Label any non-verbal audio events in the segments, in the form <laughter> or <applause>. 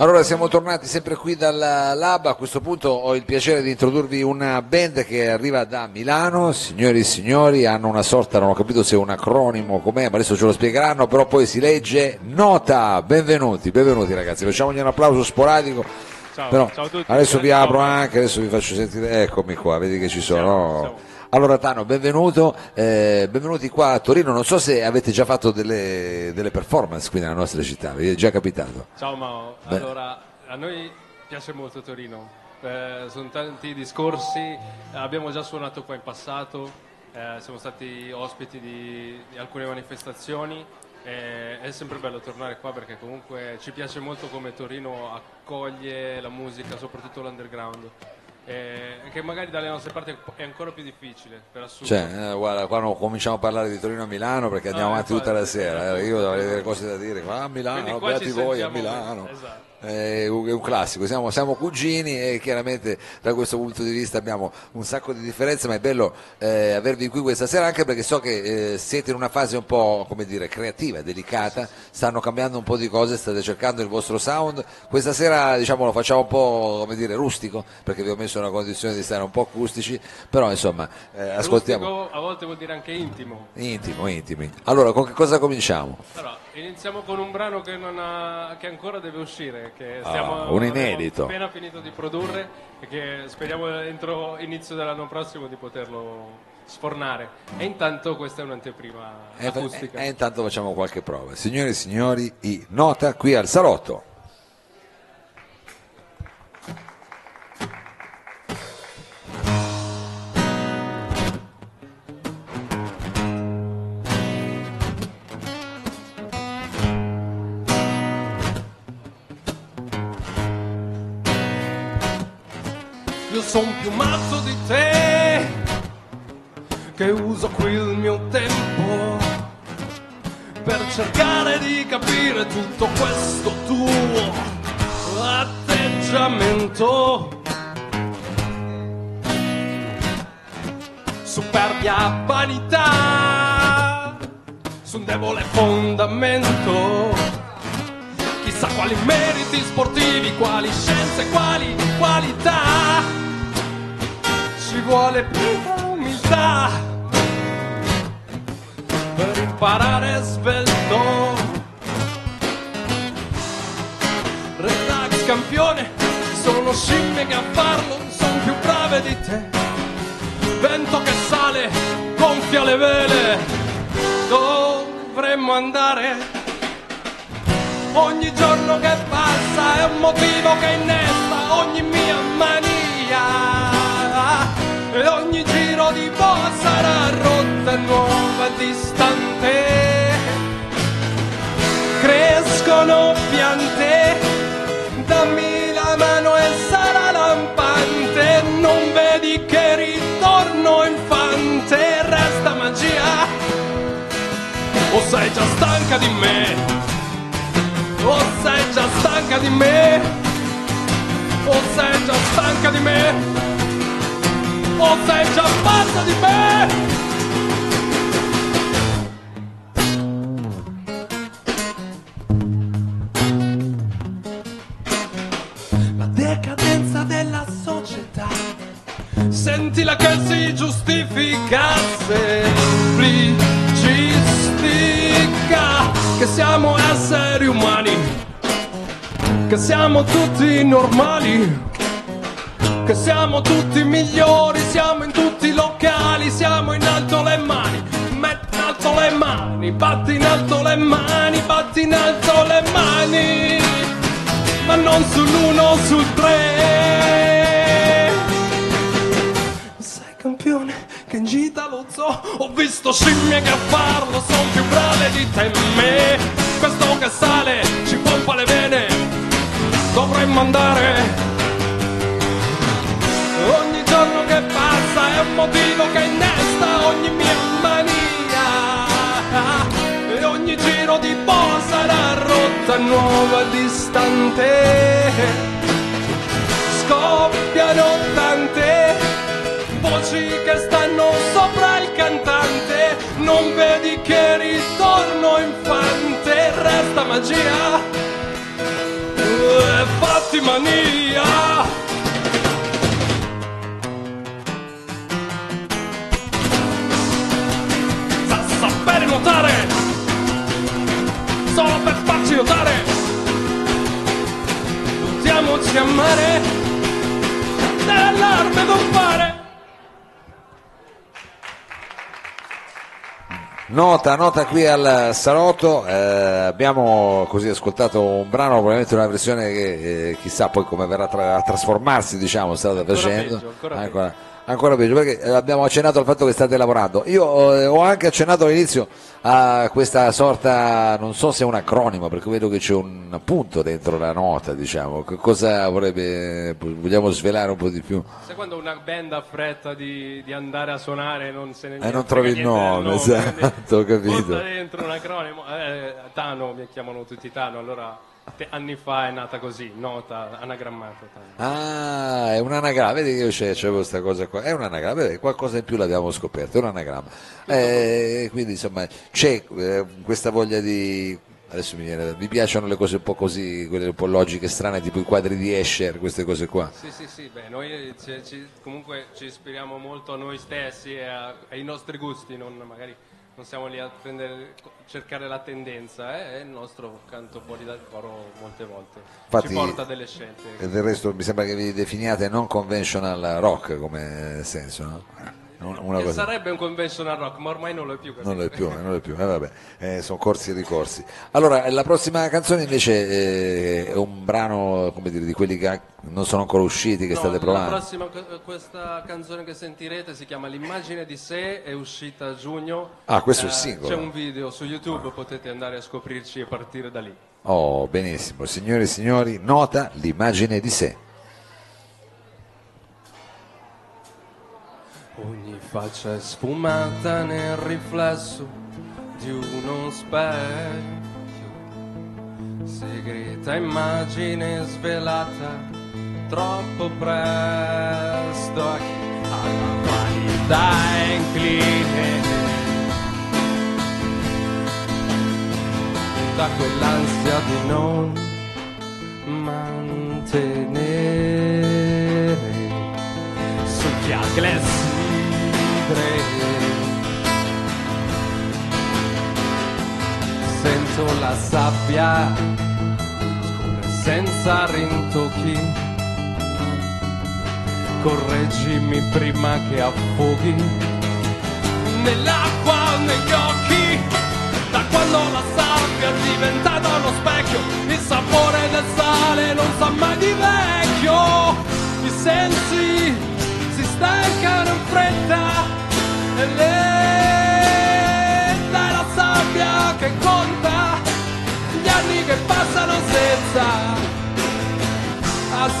Allora siamo tornati sempre qui dal Lab, a questo punto ho il piacere di introdurvi una band che arriva da Milano, signori e signori, hanno una sorta, non ho capito se è un acronimo com'è, ma adesso ce lo spiegheranno, però poi si legge Nota, benvenuti, benvenuti ragazzi, facciamogli un applauso sporadico. Ciao, Però ciao a tutti. adesso vi Ciao. apro anche, adesso vi faccio sentire, eccomi qua, vedi che ci sono. Siamo, siamo. Allora Tano, benvenuto, eh, benvenuti qua a Torino, non so se avete già fatto delle, delle performance qui nella nostra città, vi è già capitato? Ciao Mao, Beh. allora a noi piace molto Torino, Eh, sono tanti discorsi, abbiamo già suonato qua in passato, eh, siamo stati ospiti di, di alcune manifestazioni, è sempre bello tornare qua perché comunque ci piace molto come Torino accoglie la musica, soprattutto l'underground, eh, che magari dalle nostre parti è ancora più difficile per assurdo. Cioè, eh, guarda, qua non cominciamo a parlare di Torino a Milano perché andiamo No, avanti tutta la sera, eh, io avrei delle cose da dire, ma a Milano, qua beati voi a Milano. esatto. Eh, È un classico, siamo, siamo cugini e chiaramente da questo punto di vista abbiamo un sacco di differenze, ma è bello eh, avervi qui questa sera anche perché so che eh, siete in una fase un po' come dire creativa, delicata, stanno cambiando un po' di cose, state cercando il vostro sound. Questa sera diciamo lo facciamo un po' come dire rustico, perché vi ho messo in una condizione di stare un po' acustici, però insomma eh, ascoltiamo. Rustico a volte vuol dire anche intimo. Intimo, intimi. Allora, con che cosa cominciamo? Allora, iniziamo con un brano che, non ha- che ancora deve uscire, che Ah, stiamo, un abbiamo inedito. appena finito di produrre e che speriamo entro inizio dell'anno prossimo di poterlo sfornare. E intanto questa è un'anteprima E, acustica. e- e intanto facciamo qualche prova. Signore e signori, i nota qui al salotto. Son più matto di te che uso qui il mio tempo per cercare di capire tutto questo tuo atteggiamento. Superbia vanità su un debole fondamento. Chissà quali meriti sportivi, quali scienze, quali qualità. Vuole più umiltà per imparare svelto. Relax campione, sono scimmie che a farlo sono più brave di te. Vento che sale, gonfia le vele, dovremmo andare. Ogni giorno che passa è un motivo che innesta ogni mia mania e ogni giro di boa sarà rotta nuova e distante. Crescono piante, dammi la mano e sarà lampante. Non vedi che ritorno infante, resta magia. O sei già stanca di me? O sei già stanca di me? O sei già stanca di me? O sei già pazza di me? La decadenza della società Sentila che si giustifica semplicistica Che siamo esseri umani Che siamo tutti normali Che siamo tutti migliori Siamo in tutti i locali Siamo in alto le mani Metti in alto le mani Batti in alto le mani Batti in alto le mani Ma non sull'uno, sul tre. Sei campione che in gita lo zoo Ho visto scimmie che a farlo sono più brave di te e me. Questo che sale ci pompa le vene Dovremmo andare giorno che passa è un motivo che innesta ogni mia mania. E ogni giro di boa sarà rotta nuova e distante. Scoppiano tante voci che stanno sopra il cantante. Non vedi che ritorno infante Resta magia. Fatti mania. Nuotare, solo per farci notare. Buttiamoci a mare, dell'arme non fare. Nota, nota qui al Salotto, eh, abbiamo così ascoltato un brano, probabilmente una versione che eh, chissà poi come verrà tra- a trasformarsi, diciamo, state facendo. peggio, ancora ancora, ancora peggio, perché eh, abbiamo accennato al fatto che state lavorando. Io eh, ho anche accennato all'inizio a questa sorta, non so se è un acronimo, perché vedo che c'è un punto dentro la nota, diciamo. Che cosa vorrebbe, vogliamo svelare un po' di più? Sai quando una band ha fretta di, di andare a suonare non se ne Eh, non trovi il nome, esatto, ho capito. Dentro un acronimo, eh, Tano, mi chiamano tutti Tano, allora anni fa è nata così, nota, anagrammata. Ah, è un anagramma, vedi che io c'è- questa cosa qua, è un anagramma, vedi, qualcosa in più l'abbiamo scoperto, è un anagramma. Eh, quindi insomma c'è eh, questa voglia di... Adesso mi, viene, mi piacciono le cose un po' così, quelle un po' logiche, strane, tipo i quadri di Escher, queste cose qua. Sì, sì, sì, beh, noi ci- ci- comunque ci ispiriamo molto a noi stessi e a- ai nostri gusti, non, magari non siamo lì a prendere- cercare la tendenza, eh, e il nostro canto fuori dal coro molte volte Infatti- ci porta delle scelte. E del resto mi sembra che vi definiate non conventional rock come senso, no? Un- Una cosa... sarebbe un conventional rock, ma ormai non lo è più. capito? Non lo è più, eh, non lo è più, eh, vabbè, eh, sono corsi e ricorsi. Allora, la prossima canzone invece eh, è un brano, come dire, di quelli che non sono ancora usciti, che No, state la provando. prossima, questa canzone che sentirete si chiama L'immagine di sé, è uscita a giugno. Ah, questo è Eh, il singolo. C'è un video su YouTube, potete andare a scoprirci e partire da lì. Oh, benissimo. Signore e signori, nota l'immagine di sé. Ogni faccia è sfumata nel riflesso di uno specchio, segreta immagine svelata troppo presto a chi alla vanità incline. Da quell'ansia di non mantenere succhi aggressive sento la sabbia senza rintocchi. Correggimi prima che affoghi nell'acqua negli occhi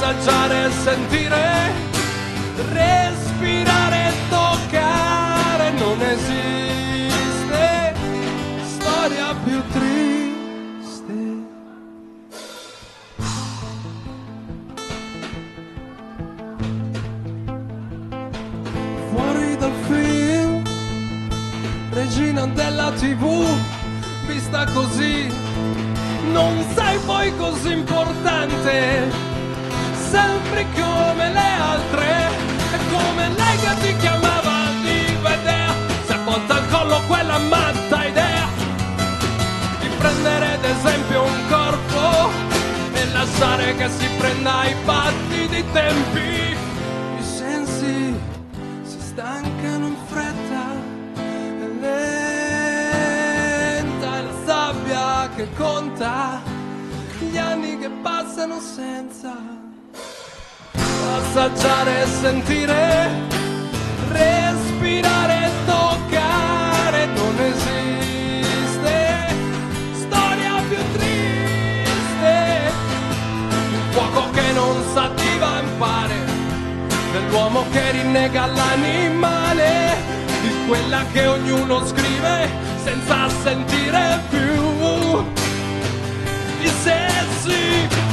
assaggiare sentire respirare toccare non esiste storia più triste. Fuori dal film regina della tv vista così non sei poi così importante sempre come le altre. È come lei che ti chiamava di vedere. Se porta al collo quella matta idea. Di prendere ad esempio un corpo e lasciare che si prenda i patti dei tempi. I sensi si stancano in fretta e lenta è la sabbia che conta. Gli anni che passano senza assaggiare e sentire, respirare e toccare, non esiste storia più triste, un fuoco che non s'attiva impare, dell'uomo che rinnega l'animale, di quella che ognuno scrive senza sentire più i sensi.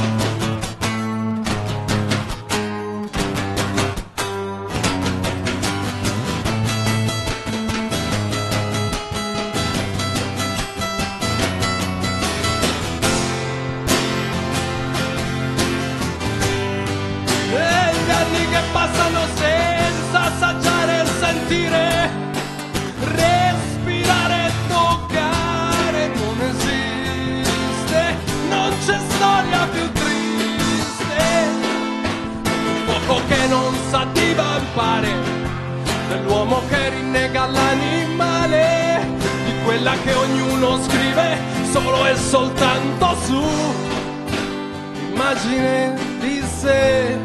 Divampare, dell'uomo che rinnega l'animale, di quella che ognuno scrive solo e soltanto su immagine di sé.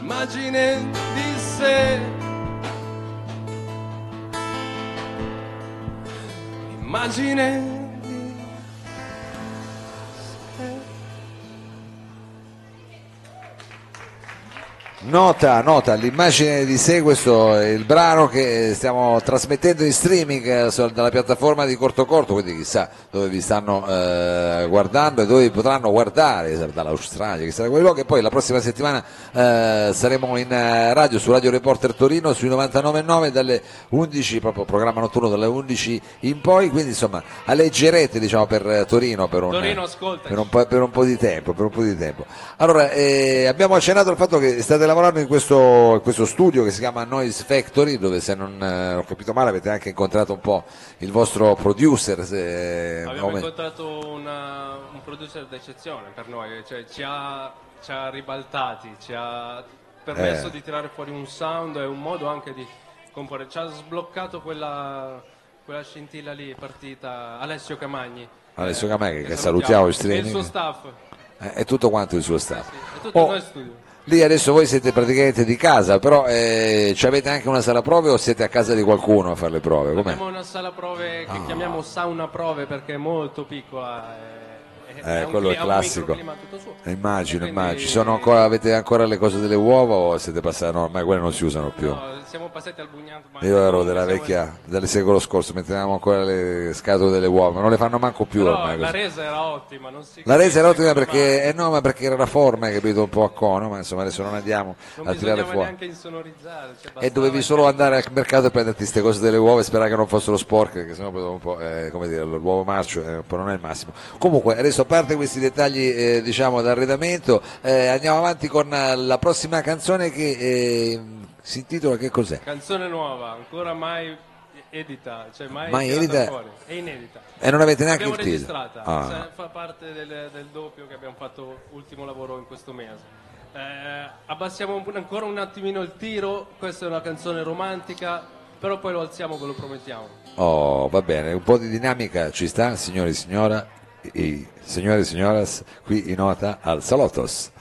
Immagine di sé. Immagine Nota, nota, l'immagine di sé, questo è il brano che stiamo trasmettendo in streaming eh, dalla piattaforma di Corto Corto, quindi chissà dove vi stanno eh, guardando e dove vi potranno guardare, dall'Australia, chissà da quei luoghi, e poi la prossima settimana eh, saremo in eh, radio su Radio Reporter Torino sui 99.9 dalle 11, proprio programma notturno dalle 11 in poi, quindi insomma alleggerete diciamo per eh, Torino per un, Torino, per un po', per un po' di tempo, per un po' di tempo. Allora, eh, abbiamo accennato al fatto che state lavorando in questo, in questo studio che si chiama Noise Factory, dove se non eh, ho capito male avete anche incontrato un po' il vostro producer. se- Abbiamo come- incontrato una- un producer d'eccezione per noi, cioè ci ha, ci ha ribaltati, ci ha permesso Eh. di tirare fuori un sound e un modo anche di comporre. Ci ha sbloccato quella, quella scintilla lì, partita Alessio Camagni. Alessio Camagni, che salutiamo in E il streaming. suo staff. Eh, è tutto quanto il suo staff. È tutto Oh, il studio. Lì adesso voi siete praticamente di casa, però eh, avete anche una sala prove o siete a casa di qualcuno a fare le prove? Com'è? Abbiamo una sala prove che Ah. chiamiamo sauna prove perché è molto piccola. e- Eh, un quello è cli- ha un classico. microclima tutto suo. Eh, Immagino, Quindi- immagino. Ci sono ancora, avete ancora le cose delle uova o siete passati? No, ormai quelle non si usano più. No, siamo passati al bugnato. Io ero della vecchia, del secolo scorso, mettevamo ancora le scatole delle uova, non le fanno manco più Però ormai. la così. resa era ottima. Non si La resa era ottima perché, eh no, ma perché era la forma, hai capito, un po' a cono, ma insomma adesso non andiamo non a tirare fuori. neanche insonorizzare. cioè E dovevi solo andare al mercato e prenderti queste cose delle uova e sperare che non fossero sporche, perché sennò un po', eh, come dire, l'uovo marcio eh, non è il massimo. Comunque, adesso a parte questi dettagli, eh, diciamo, d'arredamento, eh, andiamo avanti con la prossima canzone che eh, si intitola che cos'è? Canzone nuova, ancora mai edita, cioè mai, Mai edita? fuori. È inedita. E non avete neanche L'abbiamo il titolo? registrata, Ah. se- fa parte del, del doppio che abbiamo fatto ultimo lavoro in questo mese. Eh, abbassiamo un- ancora un attimino il tiro, questa è una canzone romantica, però poi lo alziamo, ve lo promettiamo. Oh, va bene, un po' di dinamica ci sta, signori e signora, i, signori e signoras, qui in nota al Salotos.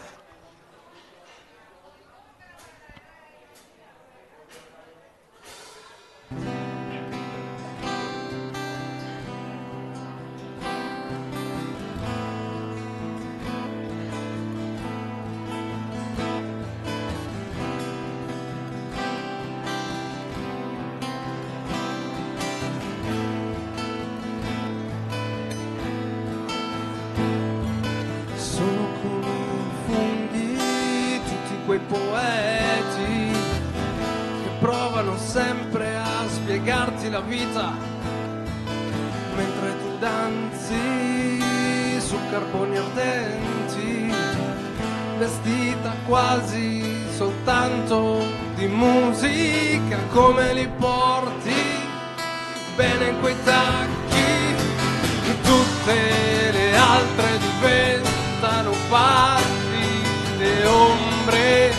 Diventano pallide ombre.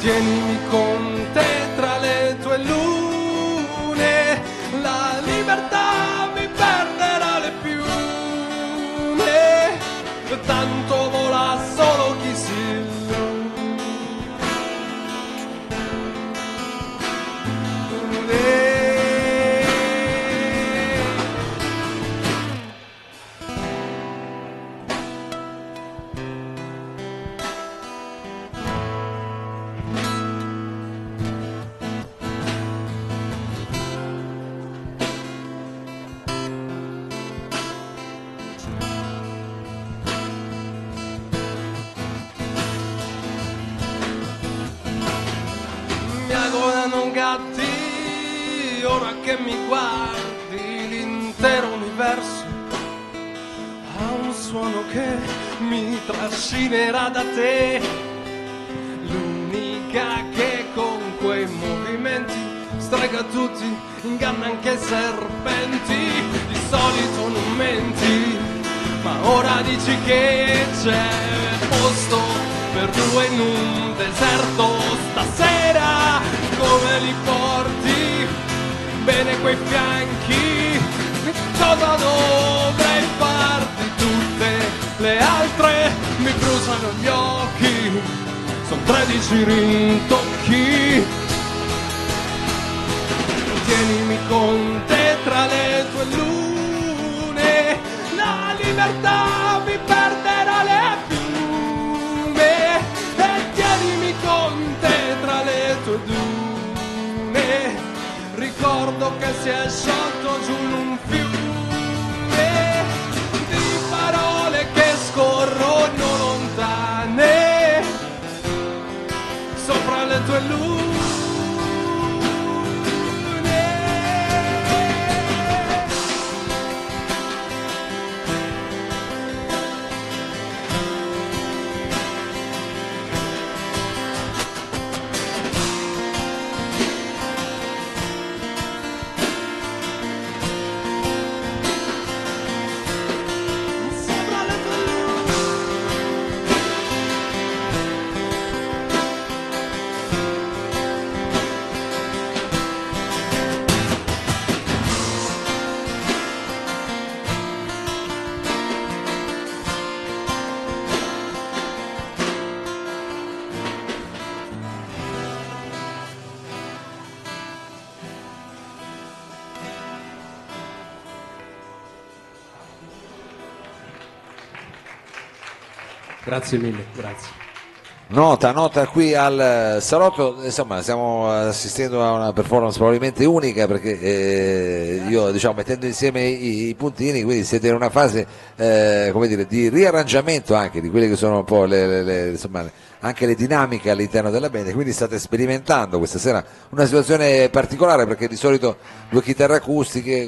Tienimi con te uscirà da te. L'unica che con quei movimenti strega tutti, inganna anche serpenti, di solito non menti, ma ora dici che c'è posto per due in un deserto. Stasera, come li porti? Bene quei fianchi, cosa dovrei fare? Le altre mi bruciano gli occhi. Sono 13 rintocchi. Tienimi con te tra le tue lune. La libertà mi perderà le piume e tienimi con te tra le tue dune. Ricordo che si è sciolto giù in un fiume sopra Grazie mille, grazie. Nota, nota qui al salotto, insomma stiamo assistendo a una performance probabilmente unica perché eh, io diciamo mettendo insieme i, i puntini, quindi siete in una fase eh, come dire, di riarrangiamento anche di quelle che sono un po' le, le- le- insomma, anche le dinamiche all'interno della band, quindi state sperimentando questa sera una situazione particolare perché di solito due chitarre acustiche,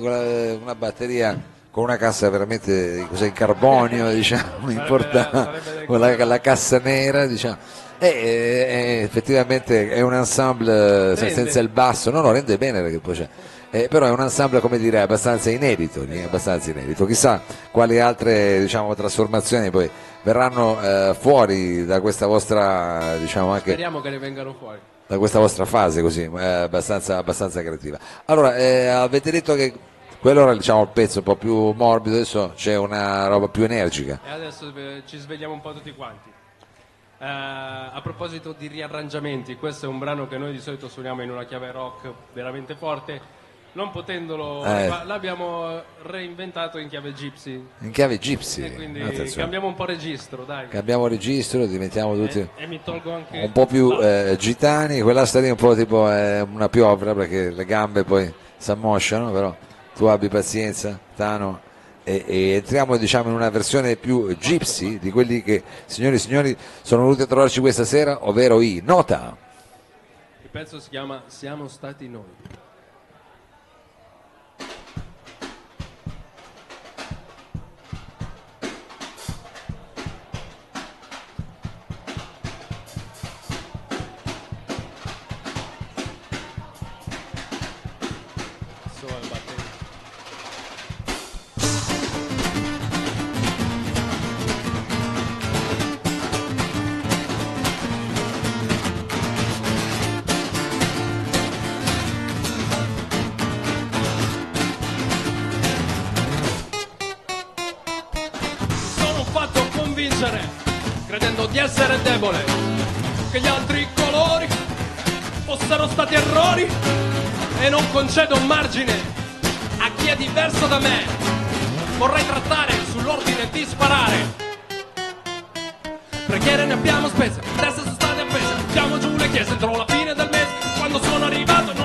una batteria con una cassa veramente cos'è, in carbonio, <laughs> diciamo, importante, la, la cassa nera, diciamo. E, e- effettivamente è un ensemble se- Rende. senza il basso, no, no, rende bene perché poi c'è. Eh, però è un ensemble come dire abbastanza inedito, abbastanza inedito. Chissà quali altre diciamo, trasformazioni poi verranno eh, fuori da questa vostra diciamo anche Speriamo che ne vengano fuori. da questa vostra fase così, eh, abbastanza, abbastanza creativa. Allora, eh, avete detto che quello era diciamo, il pezzo un po' più morbido, adesso c'è una roba più energica. E adesso eh, ci svegliamo un po' tutti quanti. Eh, a proposito di riarrangiamenti, questo è un brano che noi di solito suoniamo in una chiave rock veramente forte. Non potendolo, Eh. l'abbiamo reinventato in chiave gypsy. In chiave gypsy, E quindi attenzione. cambiamo un po' registro, dai. cambiamo registro, diventiamo tutti E, e mi tolgo anche un po' più eh, gitani, quella sta lì un po' tipo eh, una piovra perché le gambe poi si ammosciano, però tu abbi pazienza, Tano. E, e entriamo diciamo in una versione più gypsy di quelli che signori e signori sono venuti a trovarci questa sera, ovvero i Nota. Il pezzo si chiama Siamo stati noi. Convincere, credendo di essere debole, che gli altri colori fossero stati errori e non concedo un margine a chi è diverso da me. Vorrei trattare sull'ordine di sparare. Preghiere ne abbiamo spese, teste sono state appese, buttiamo giù le chiese entro la fine del mese. Quando sono arrivato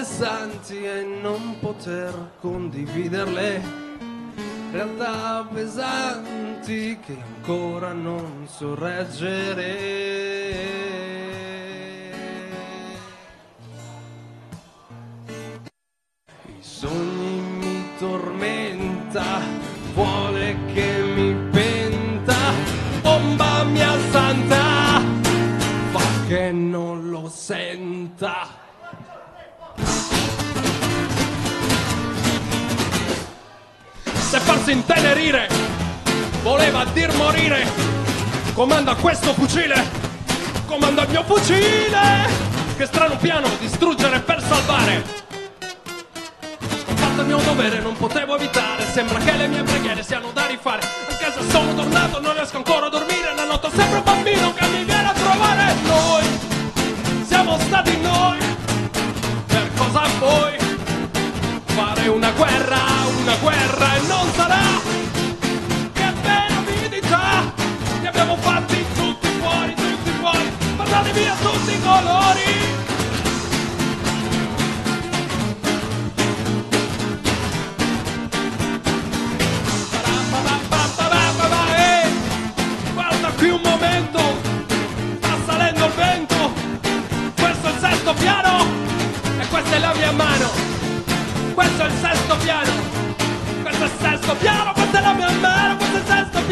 interessanti e non poter condividerle. Realtà pesanti che ancora non sorreggere. Intenerire voleva dir morire, comanda questo fucile, comanda il mio fucile. Che strano piano, distruggere per salvare. Ho fatto il mio dovere, non potevo evitare. Sembra che le mie preghiere siano da rifare. Anche se sono tornato, non riesco ancora a dormire. La notte sempre un bambino che mi viene a trovare. Noi siamo stati noi. Per cosa vuoi? Fare una guerra, una guerra e non Mandate via tutti i colori. Eh, Guarda qui un momento, sta salendo il vento, questo è il sesto piano e questa è la mia mano, questo è il sesto piano, questo è il sesto piano, questa è la mia mano, questo è il sesto piano,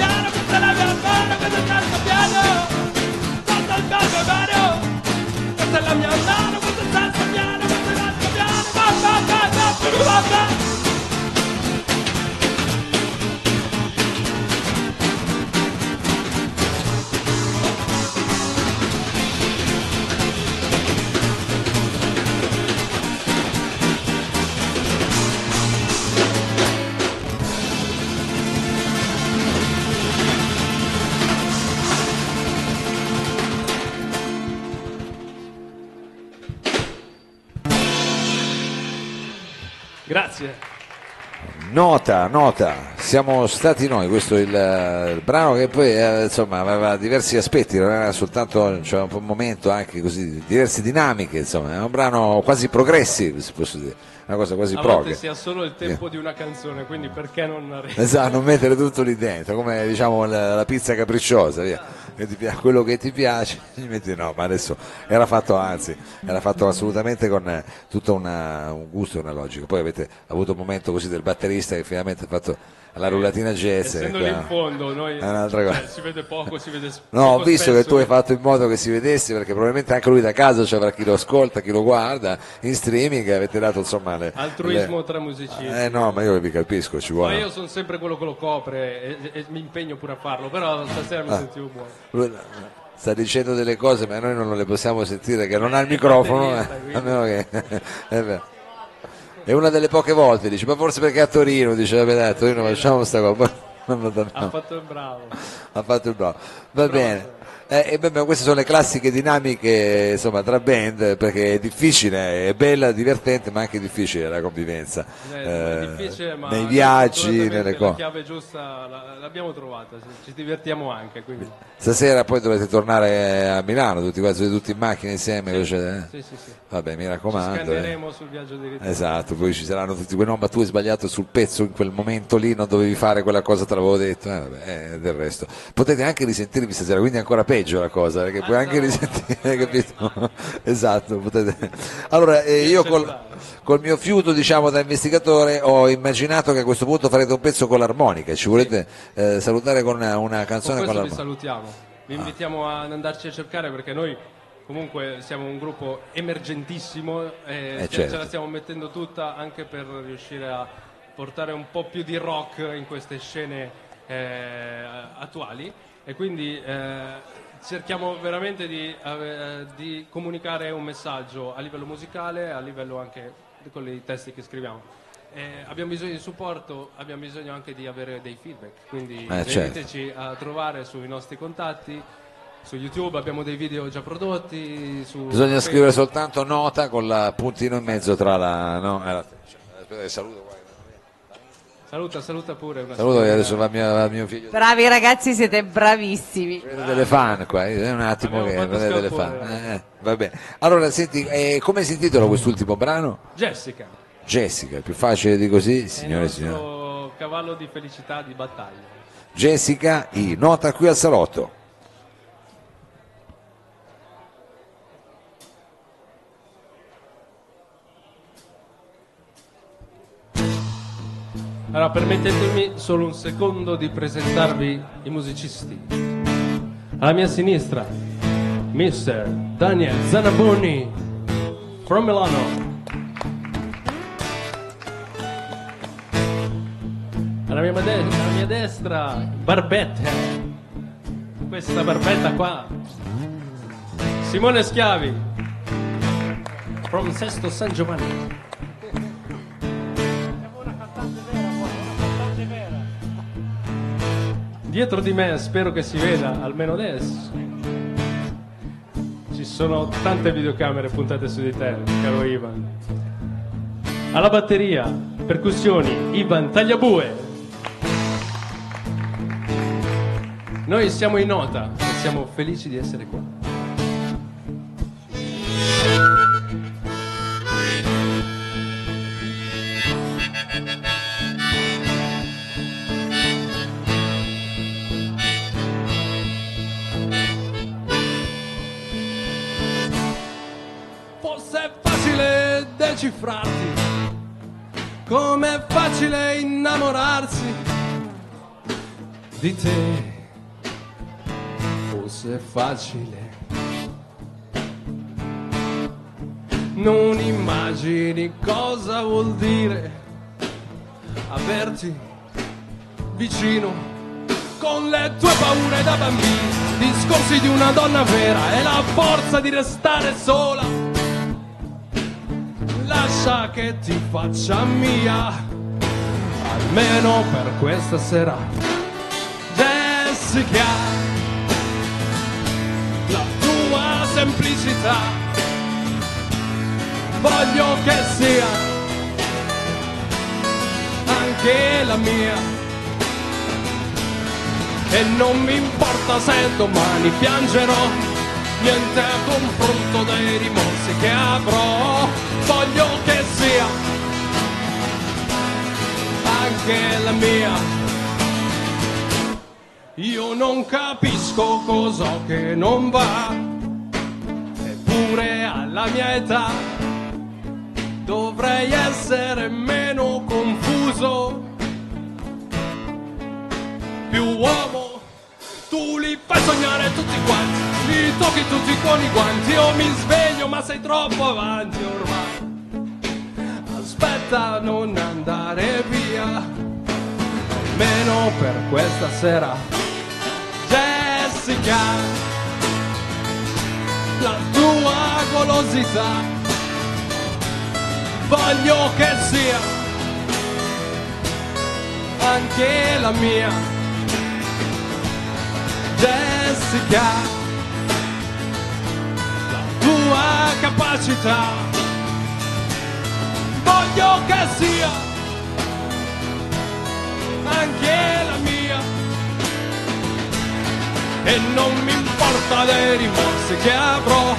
Nota, nota, siamo stati noi, questo è il, eh, il brano che poi eh, insomma aveva diversi aspetti, non era soltanto cioè, un momento anche così, diverse dinamiche, insomma, è un brano quasi progressive, se posso dire, una cosa quasi A prog. sia solo il tempo di una canzone, quindi perché non? Esatto, non mettere tutto lì dentro, come diciamo la, la pizza capricciosa, via. Quello che ti piace, <laughs> no, ma adesso era fatto anzi, era fatto assolutamente con eh, tutto una- un gusto e una logica. Poi avete avuto un momento così del batterista che finalmente ha fatto la rullatina jazz. Essendo lì in fondo, noi È un'altra cosa. cioè, si vede poco, si vede No, ho visto che spesso. tu hai fatto in modo che si vedesse, perché probabilmente anche lui da casa c'avrà chi lo ascolta, chi lo guarda in streaming, avete dato insomma le... Altruismo le- tra musicisti. Eh no, ma io vi capisco, ci Ma vuole. io sono sempre quello che lo copre e, e mi impegno pure a farlo, però stasera Ah. mi sentivo buono. Lui sta dicendo delle cose ma noi non le possiamo sentire che non ha il microfono eh, a meno che <laughs> è una delle poche volte dice ma forse perché a Torino dice vabbè a Torino facciamo sta cosa <laughs> Ha fatto il bravo. ha fatto il bravo. Va bene Eh, beh, queste sono le classiche dinamiche insomma, tra band perché è difficile, è bella, divertente ma anche difficile la convivenza Eh, Eh, è difficile, ma nei viaggi, nelle La cose. chiave giusta la- l'abbiamo trovata, ci divertiamo anche, quindi. Stasera poi dovete tornare a Milano, tutti, quasi, tutti in macchina insieme. così, eh? Sì, sì, sì. Vabbè, mi Ci raccomando. eh. scanneremo sul viaggio di ritorno. Esatto, poi ci saranno tutti quei no, ma tu hai sbagliato sul pezzo in quel momento lì, non dovevi fare quella cosa, te l'avevo detto, eh, vabbè, del resto. Potete anche risentirvi stasera, quindi ancora peggio la cosa, perché puoi anche risentire, <laughs> capito? esatto, potete. Allora, eh, io col, col mio fiuto, diciamo, da investigatore ho immaginato che a questo punto farete un pezzo con l'armonica, ci volete eh, salutare con una, una Con canzone con vi l'armonica? salutiamo. Vi invitiamo ad andarci a cercare perché noi comunque siamo un gruppo emergentissimo e Eh, ce- certo. ce la stiamo mettendo tutta anche per riuscire a portare un po' più di rock in queste scene eh, attuali e quindi eh, cerchiamo veramente di, ave- di comunicare un messaggio a livello musicale, a livello anche di- con i testi che scriviamo. Eh, abbiamo bisogno di supporto, abbiamo bisogno anche di avere dei feedback, quindi Eh, certo. veniteci a trovare sui nostri contatti, su YouTube abbiamo dei video già prodotti. Su Bisogna scrivere soltanto nota con la puntino in mezzo tra la... No, eh, la- aspetta che saluto qua. Saluta, saluta pure. Una Saluto adesso va mio, va mio figlio. Bravi ragazzi, siete bravissimi. Vedo delle fan qua, eh, un attimo che vedete delle fan. scalpore. Eh, va bene. Allora, senti, eh, come si intitola quest'ultimo brano? Jessica. Jessica, più facile di così, È signore e nostro cavallo di felicità di battaglia. Jessica I, nota qui al salotto. Allora, permettetemi solo un secondo di presentarvi i musicisti. Alla mia sinistra, Mr. Daniel Zanaboni, from Milano. Alla mia, alla mia destra, Barbetta. Questa barbetta qua. Simone Schiavi, from Sesto San Giovanni. Dietro di me spero che si veda, almeno adesso. Ci sono tante videocamere puntate su di te, caro Ivan. Alla batteria, percussioni, Ivan Tagliabue. Noi siamo in nota e siamo felici di essere qua. Innamorarsi di te. Forse è facile. Non immagini cosa vuol dire averti vicino con le tue paure da bambino, discorsi di una donna vera e la forza di restare sola. Lascia che ti faccia mia, almeno per questa sera. Jessica, la tua semplicità, voglio che sia anche la mia. E non mi importa se domani piangerò, niente a confronto dei rimorsi che avrò. Voglio che sia anche la mia. Io non capisco cosa che non va, eppure alla mia età dovrei essere meno confuso più uomo. Tu li fai sognare tutti quanti, li tocchi tutti con i guanti. Io mi sveglio, ma sei troppo avanti ormai. Aspetta, non andare via, almeno per questa sera. Jessica, la tua golosità, voglio che sia anche la mia. Jessica, la tua capacità, voglio che sia anche la mia. E non mi importa dei rimorsi che avrò,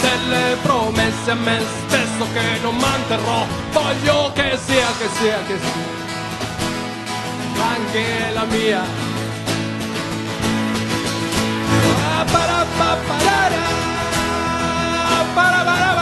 delle promesse a me stesso che non manterrò, voglio che sia, che sia, che sia anche la mia. Ba-ba-da-ba-ba-da-da. Ba-da-ba-da-ba-da. Ba-da-ba-ba-da-da.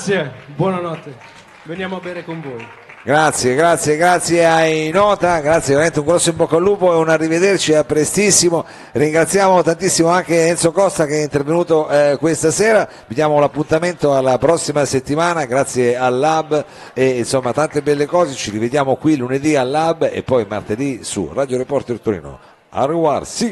Grazie, buonanotte. Veniamo a bere con voi. Grazie, grazie, grazie ai Nota, grazie veramente un grosso in bocca al lupo e un arrivederci a prestissimo. Ringraziamo tantissimo anche Enzo Costa che è intervenuto eh, questa sera. Vi diamo l'appuntamento alla prossima settimana, grazie al Lab e insomma tante belle cose. Ci rivediamo qui lunedì al Lab e poi martedì su Radio Reporter Torino. A revoir, sigla.